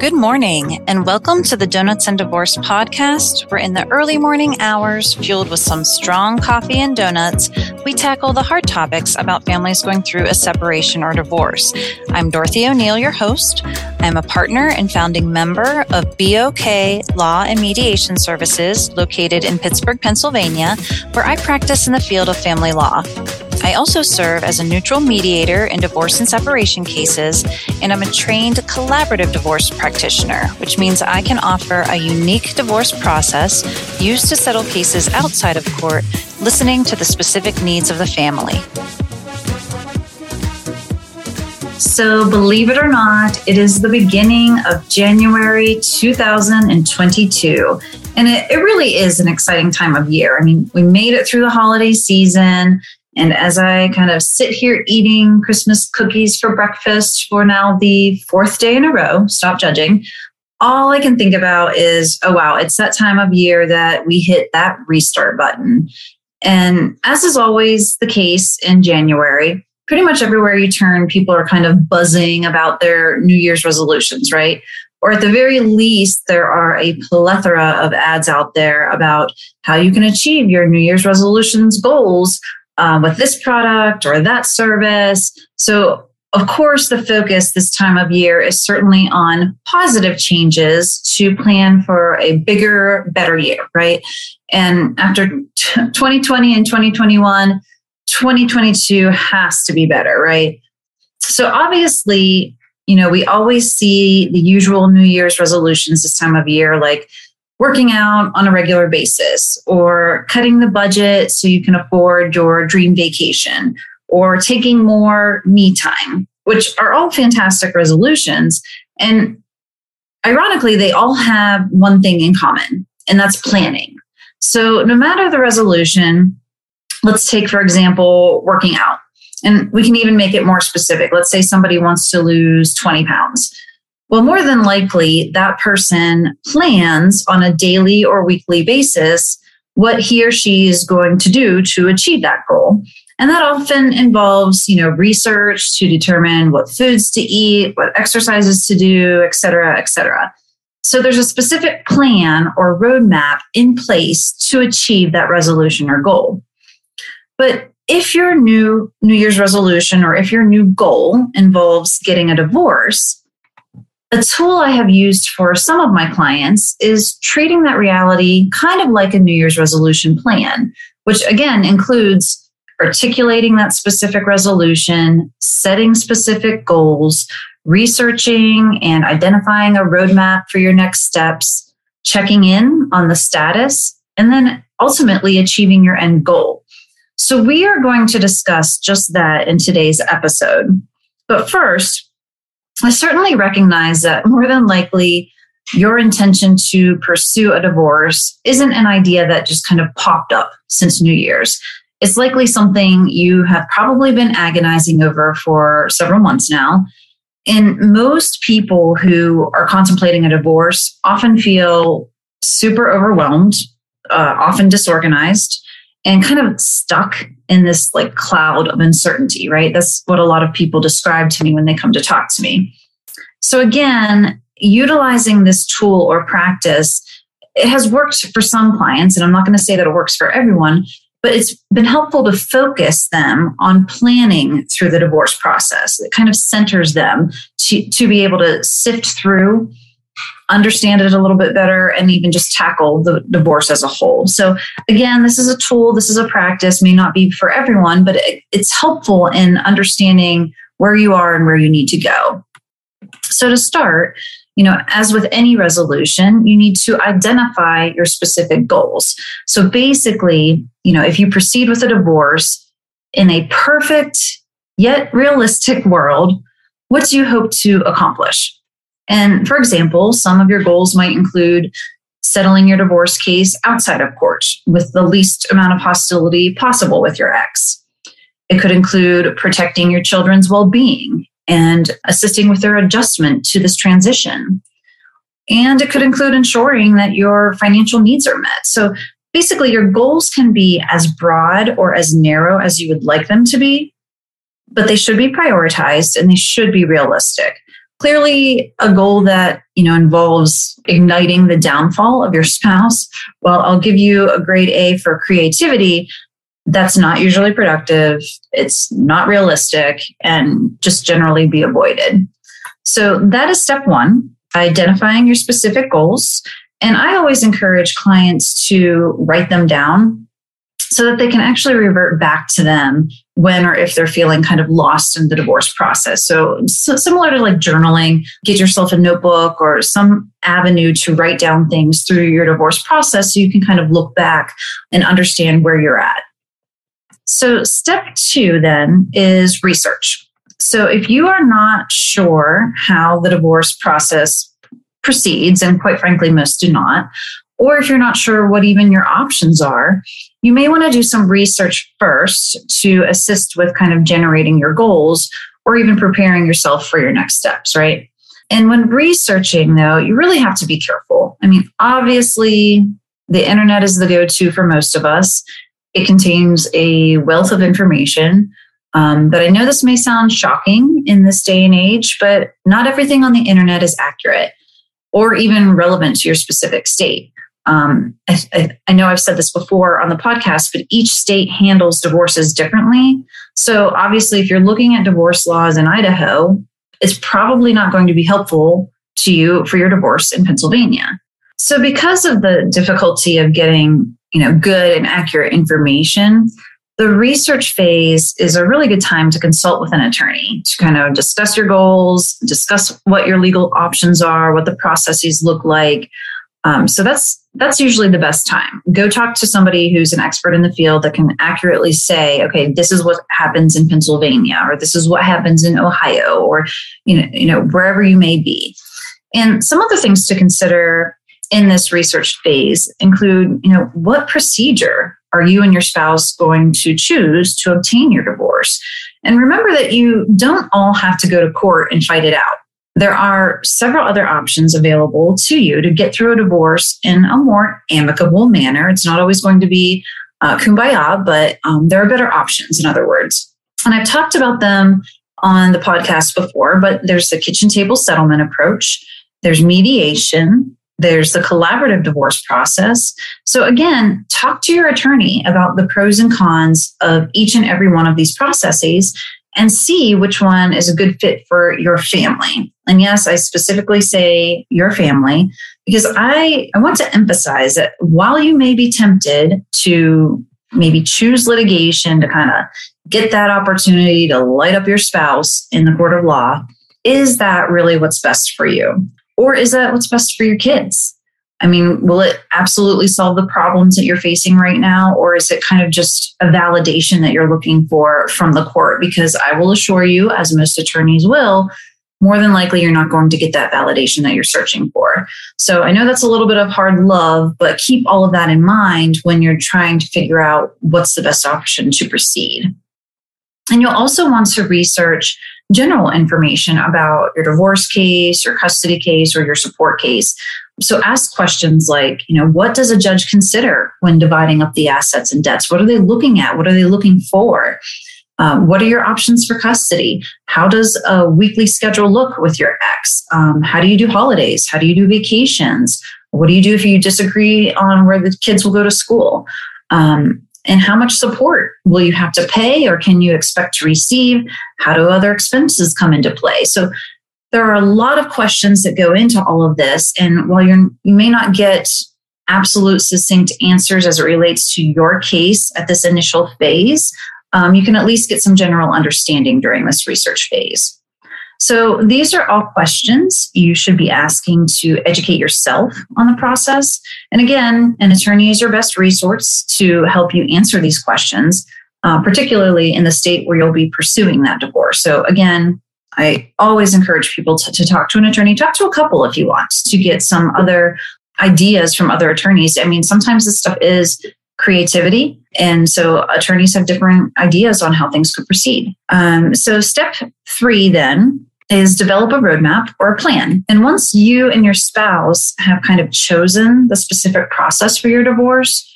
Good morning, and welcome to the Donuts and Divorce podcast, where in the early morning hours, fueled with some strong coffee and donuts, we tackle the hard topics about families going through a separation or divorce. I'm Dorothy O'Neil, your host. I'm a partner and founding member of BOK Law and Mediation Services, located in Pittsburgh, Pennsylvania, where I practice in the field of family law. I also serve as a neutral mediator in divorce and separation cases, and I'm a trained collaborative divorce practitioner, which means I can offer a unique divorce process used to settle cases outside of court, listening to the specific needs of the family. So, believe it or not, it is the beginning of January 2022. And it, it, really is an exciting time of year. I mean, we made it through the holiday season. And as I kind of sit here eating Christmas cookies for breakfast for now the fourth day in a row, stop judging, all I can think about is, oh, wow, it's that time of year that we hit that restart button. And as is always the case in January, pretty much everywhere you turn, people are kind of buzzing about their New Year's resolutions, right? Or at the very least, there are a plethora of ads out there about how you can achieve your New Year's resolutions goals um, with this product or that service. So, of course, the focus this time of year is certainly on positive changes to plan for a bigger, better year, right? And after t- 2020 and 2021, 2022 has to be better, right? So, obviously, you know, we always see the usual New Year's resolutions this time of year, like working out on a regular basis or cutting the budget so you can afford your dream vacation or taking more me time, which are all fantastic resolutions. And ironically, they all have one thing in common, and that's planning. So no matter the resolution, let's take, for example, working out. And we can even make it more specific. Let's say somebody wants to lose 20 pounds. Well, more than likely, that person plans on a daily or weekly basis what he or she is going to do to achieve that goal. And that often involves, you know, research to determine what foods to eat, what exercises to do, et cetera, et cetera. So there's a specific plan or roadmap in place to achieve that resolution or goal. But if your new New Year's resolution or if your new goal involves getting a divorce, a tool I have used for some of my clients is treating that reality kind of like a New Year's resolution plan, which again includes articulating that specific resolution, setting specific goals, researching and identifying a roadmap for your next steps, checking in on the status, and then ultimately achieving your end goal. So, we are going to discuss just that in today's episode. But first, I certainly recognize that more than likely your intention to pursue a divorce isn't an idea that just kind of popped up since New Year's. It's likely something you have probably been agonizing over for several months now. And most people who are contemplating a divorce often feel super overwhelmed, uh, often disorganized, and kind of stuck in this like cloud of uncertainty, right? That's what a lot of people describe to me when they come to talk to me. So again, utilizing this tool or practice, it has worked for some clients, and I'm not going to say that it works for everyone, but it's been helpful to focus them on planning through the divorce process. It kind of centers them to, to be able to sift through understand it a little bit better and even just tackle the divorce as a whole. So, again, this is a tool, this is a practice, may not be for everyone, but it, it's helpful in understanding where you are and where you need to go. So, to start, you know, as with any resolution, you need to identify your specific goals. So, basically, you know, if you proceed with a divorce in a perfect yet realistic world, what do you hope to accomplish? And for example, some of your goals might include settling your divorce case outside of court with the least amount of hostility possible with your ex. It could include protecting your children's well being and assisting with their adjustment to this transition. And it could include ensuring that your financial needs are met. So basically, your goals can be as broad or as narrow as you would like them to be, but they should be prioritized and they should be realistic. Clearly a goal that you know involves igniting the downfall of your spouse. Well i'll give you a grade a for creativity. That's not usually productive. It's not realistic and just generally be avoided. So that is step one identifying your specific goals. And i always encourage clients to write them down so that they can actually revert back to them when or if they're feeling kind of lost in the divorce process. So, so, similar to like journaling, get yourself a notebook or some avenue to write down things through your divorce process so you can kind of look back and understand where you're at. So, step two then is research. So, if you are not sure how the divorce process proceeds, and quite frankly, most do not, or if you're not sure what even your options are, you may want to do some research first to assist with kind of generating your goals or even preparing yourself for your next steps, right? And when researching, though, you really have to be careful. I mean, obviously, the internet is the go to for most of us. It contains a wealth of information. Um, but I know this may sound shocking in this day and age, but not everything on the internet is accurate or even relevant to your specific state. Um, I, I, know I've said this before on the podcast, but each state handles divorces differently. So, obviously, if you're looking at divorce laws in Idaho, it's probably not going to be helpful to you for your divorce in Pennsylvania. So, because of the difficulty of getting you know good and accurate information, the research phase is a really good time to consult with an attorney to kind of discuss your goals, discuss what your legal options are, what the processes look like, um, so that's that's usually the best time. Go talk to somebody who's an expert in the field that can accurately say, okay, this is what happens in Pennsylvania, or this is what happens in Ohio, or you know, you know, wherever you may be. And some other things to consider in this research phase include, you know, what procedure are you and your spouse going to choose to obtain your divorce? And remember that you don't all have to go to court and fight it out there are several other options available to you to get through a divorce in a more amicable manner. It's not always going to be uh, kumbaya, but um, there are better options, in other words. And I've talked about them on the podcast before, but there's the kitchen table settlement approach, there's mediation, there's the collaborative divorce process. So, again, talk to your attorney about the pros and cons of each and every one of these processes and see which one is a good fit for your family. And yes, I specifically say your family because I, I want to emphasize that while you may be tempted to maybe choose litigation to kind of get that opportunity to light up your spouse in the court of law, is that really what's best for you? Or is that what's best for your kids? I mean, will it absolutely solve the problems that you're facing right now? Or is it kind of just a validation that you're looking for from the court? Because I will assure you, as most attorneys will, more than likely you're not going to get that validation that you're searching for. So I know that's a little bit of hard love, but keep all of that in mind when you're trying to figure out what's the best option to proceed. And you'll also want to research general information about your divorce case, your custody case, or your support case. So ask questions like, you know, what does a judge consider when dividing up the assets and debts? What are they looking at? What are they looking for? Um, what are your options for custody? How does a weekly schedule look with your ex? Um, how do you do holidays? How do you do vacations? What do you do if you disagree on where the kids will go to school? Um, and how much support will you have to pay or can you expect to receive? How do other expenses come into play? So there are a lot of questions that go into all of this. And while you may not get absolute succinct answers as it relates to your case at this initial phase, um, you can at least get some general understanding during this research phase. So these are all questions you should be asking to educate yourself on the process. And again, an attorney is your best resource to help you answer these questions, uh, particularly in the state where you'll be pursuing that divorce. So again, I always encourage people to, to talk to an attorney, talk to a couple if you want to get some other ideas from other attorneys. I mean, sometimes this stuff is creativity. And so attorneys have different ideas on how things could proceed. Um, so, step three then is develop a roadmap or a plan. And once you and your spouse have kind of chosen the specific process for your divorce,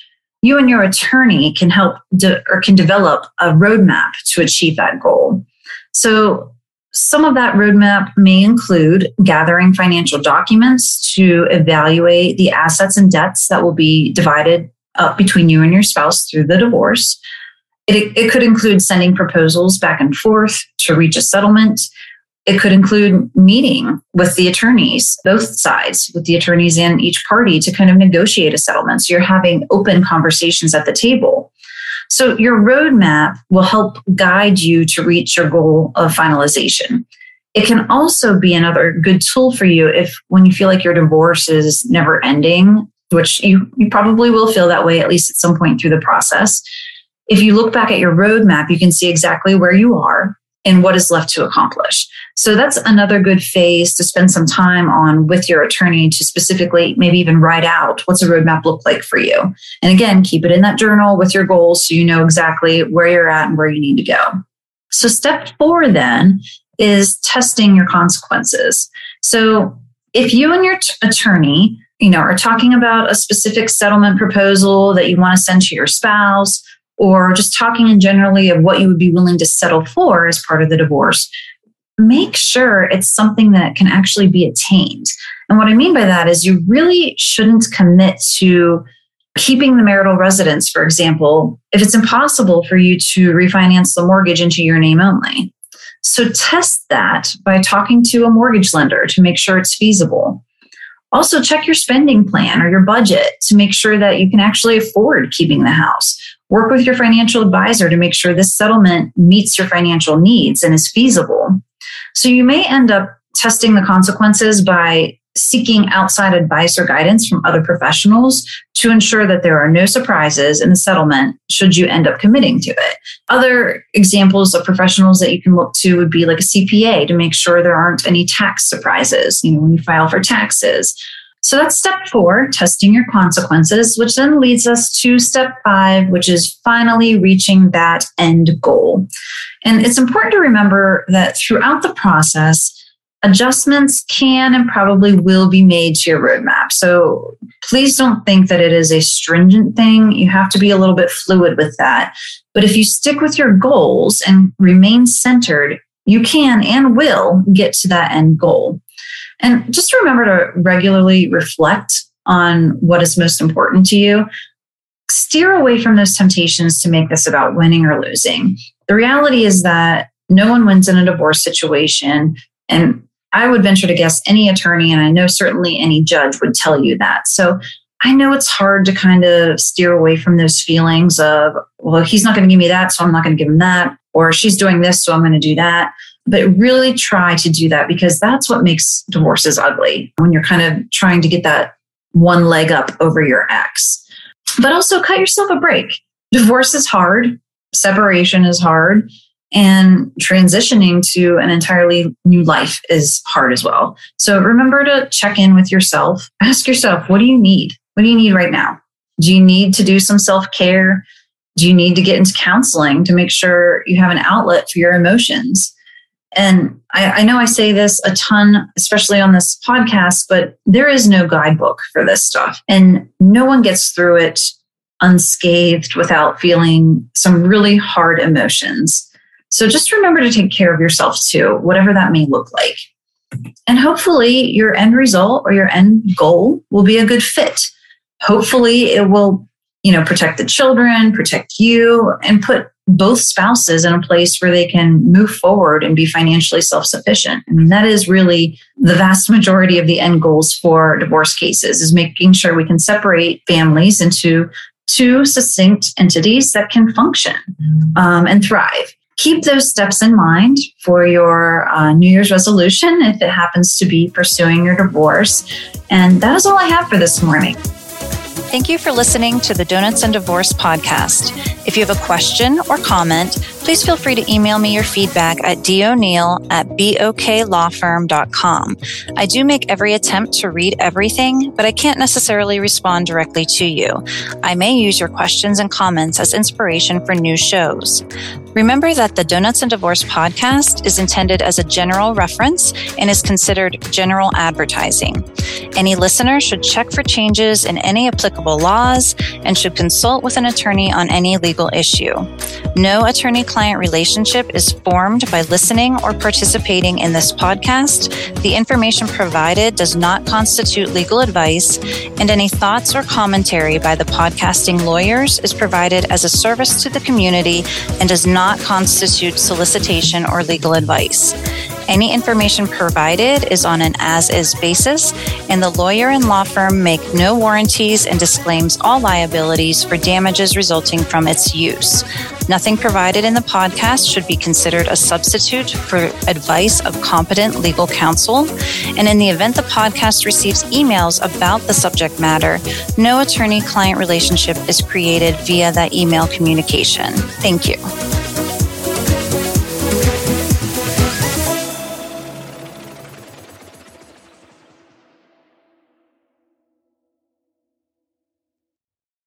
you and your attorney can help de- or can develop a roadmap to achieve that goal. So some of that roadmap may include gathering financial documents to evaluate the assets and debts that will be divided up between you and your spouse through the divorce. It, it could include sending proposals back and forth to reach a settlement. It could include meeting with the attorneys, both sides, with the attorneys and each party to kind of negotiate a settlement. So you're having open conversations at the table. So your roadmap will help guide you to reach your goal of finalization. It can also be another good tool for you if when you feel like your divorce is never ending, which you, you probably will feel that way at least at some point through the process. If you look back at your roadmap, you can see exactly where you are and what is left to accomplish. So that's another good phase to spend some time on with your attorney to specifically maybe even write out what's a roadmap look like for you. And again, keep it in that journal with your goals so you know exactly where you're at and where you need to go. So step four then is testing your consequences. So if you and your t- attorney, you know, are talking about a specific settlement proposal that you want to send to your spouse, or just talking in generally of what you would be willing to settle for as part of the divorce, make sure it's something that can actually be attained. And what I mean by that is you really shouldn't commit to keeping the marital residence, for example, if it's impossible for you to refinance the mortgage into your name only. So test that by talking to a mortgage lender to make sure it's feasible. Also, check your spending plan or your budget to make sure that you can actually afford keeping the house. Work with your financial advisor to make sure this settlement meets your financial needs and is feasible. So you may end up testing the consequences by seeking outside advice or guidance from other professionals to ensure that there are no surprises in the settlement should you end up committing to it. Other examples of professionals that you can look to would be like a CPA to make sure there aren't any tax surprises, you know, when you file for taxes so that's step four, testing your consequences, which then leads us to step five, which is finally reaching that end goal. And it's important to remember that throughout the process, adjustments can and probably will be made to your roadmap. So please don't think that it is a stringent thing. You have to be a little bit fluid with that. But if you stick with your goals and remain centered, you can and will get to that end goal. And just remember to regularly reflect on what is most important to you. Steer away from those temptations to make this about winning or losing. The reality is that no one wins in a divorce situation. And I would venture to guess any attorney, and I know certainly any judge would tell you that. So I know it's hard to kind of steer away from those feelings of, well, he's not going to give me that, so I'm not going to give him that, or she's doing this, so I'm going to do that but really try to do that because that's what makes divorces ugly when you're kind of trying to get that one leg up over your ex. But also cut yourself a break. Divorce is hard, separation is hard, and transitioning to an entirely new life is hard as well. So remember to check in with yourself. Ask yourself, what do you need? What do you need right now? Do you need to do some self care? Do you need to get into counseling to make sure you have an outlet for your emotions? And I, I, know I say this a ton, especially on this podcast, but there is no guidebook for this stuff. And no one gets through it unscathed without feeling some really hard emotions. So just remember to take care of yourself too, whatever that may look like. And hopefully, your end result or your end goal will be a good fit. Hopefully, it will you know protect the children protect you and put both spouses in a place where they can move forward and be financially self sufficient. I mean, that is really the vast majority of the end goals for divorce cases is making sure we can separate families into two succinct entities that can function um, and thrive. Keep those steps in mind for your uh, New Year's resolution if it happens to be pursuing your divorce. And that is all I have for this morning. Thank you for listening to the Donuts and Divorce podcast. If you have a question or comment, please feel free to email me your feedback at doneal at boklawfirm.com. I do make every attempt to read everything, but I can't necessarily respond directly to you. I may use your questions and comments as inspiration for new shows. Remember that the Donuts and Divorce podcast is intended as a general reference and is considered general advertising. Any listener should check for changes in any applicable laws and should consult with an attorney on any legal issue. No attorney client relationship is formed by listening or participating in this podcast. The information provided does not constitute legal advice, and any thoughts or commentary by the podcasting lawyers is provided as a service to the community and does not constitute solicitation or legal advice. Any information provided is on an as is basis, and the lawyer and law firm make no warranties and disclaims all liabilities for damages resulting from its use. Nothing provided in the podcast should be considered a substitute for advice of competent legal counsel. And in the event the podcast receives emails about the subject matter, no attorney client relationship is created via that email communication. Thank you.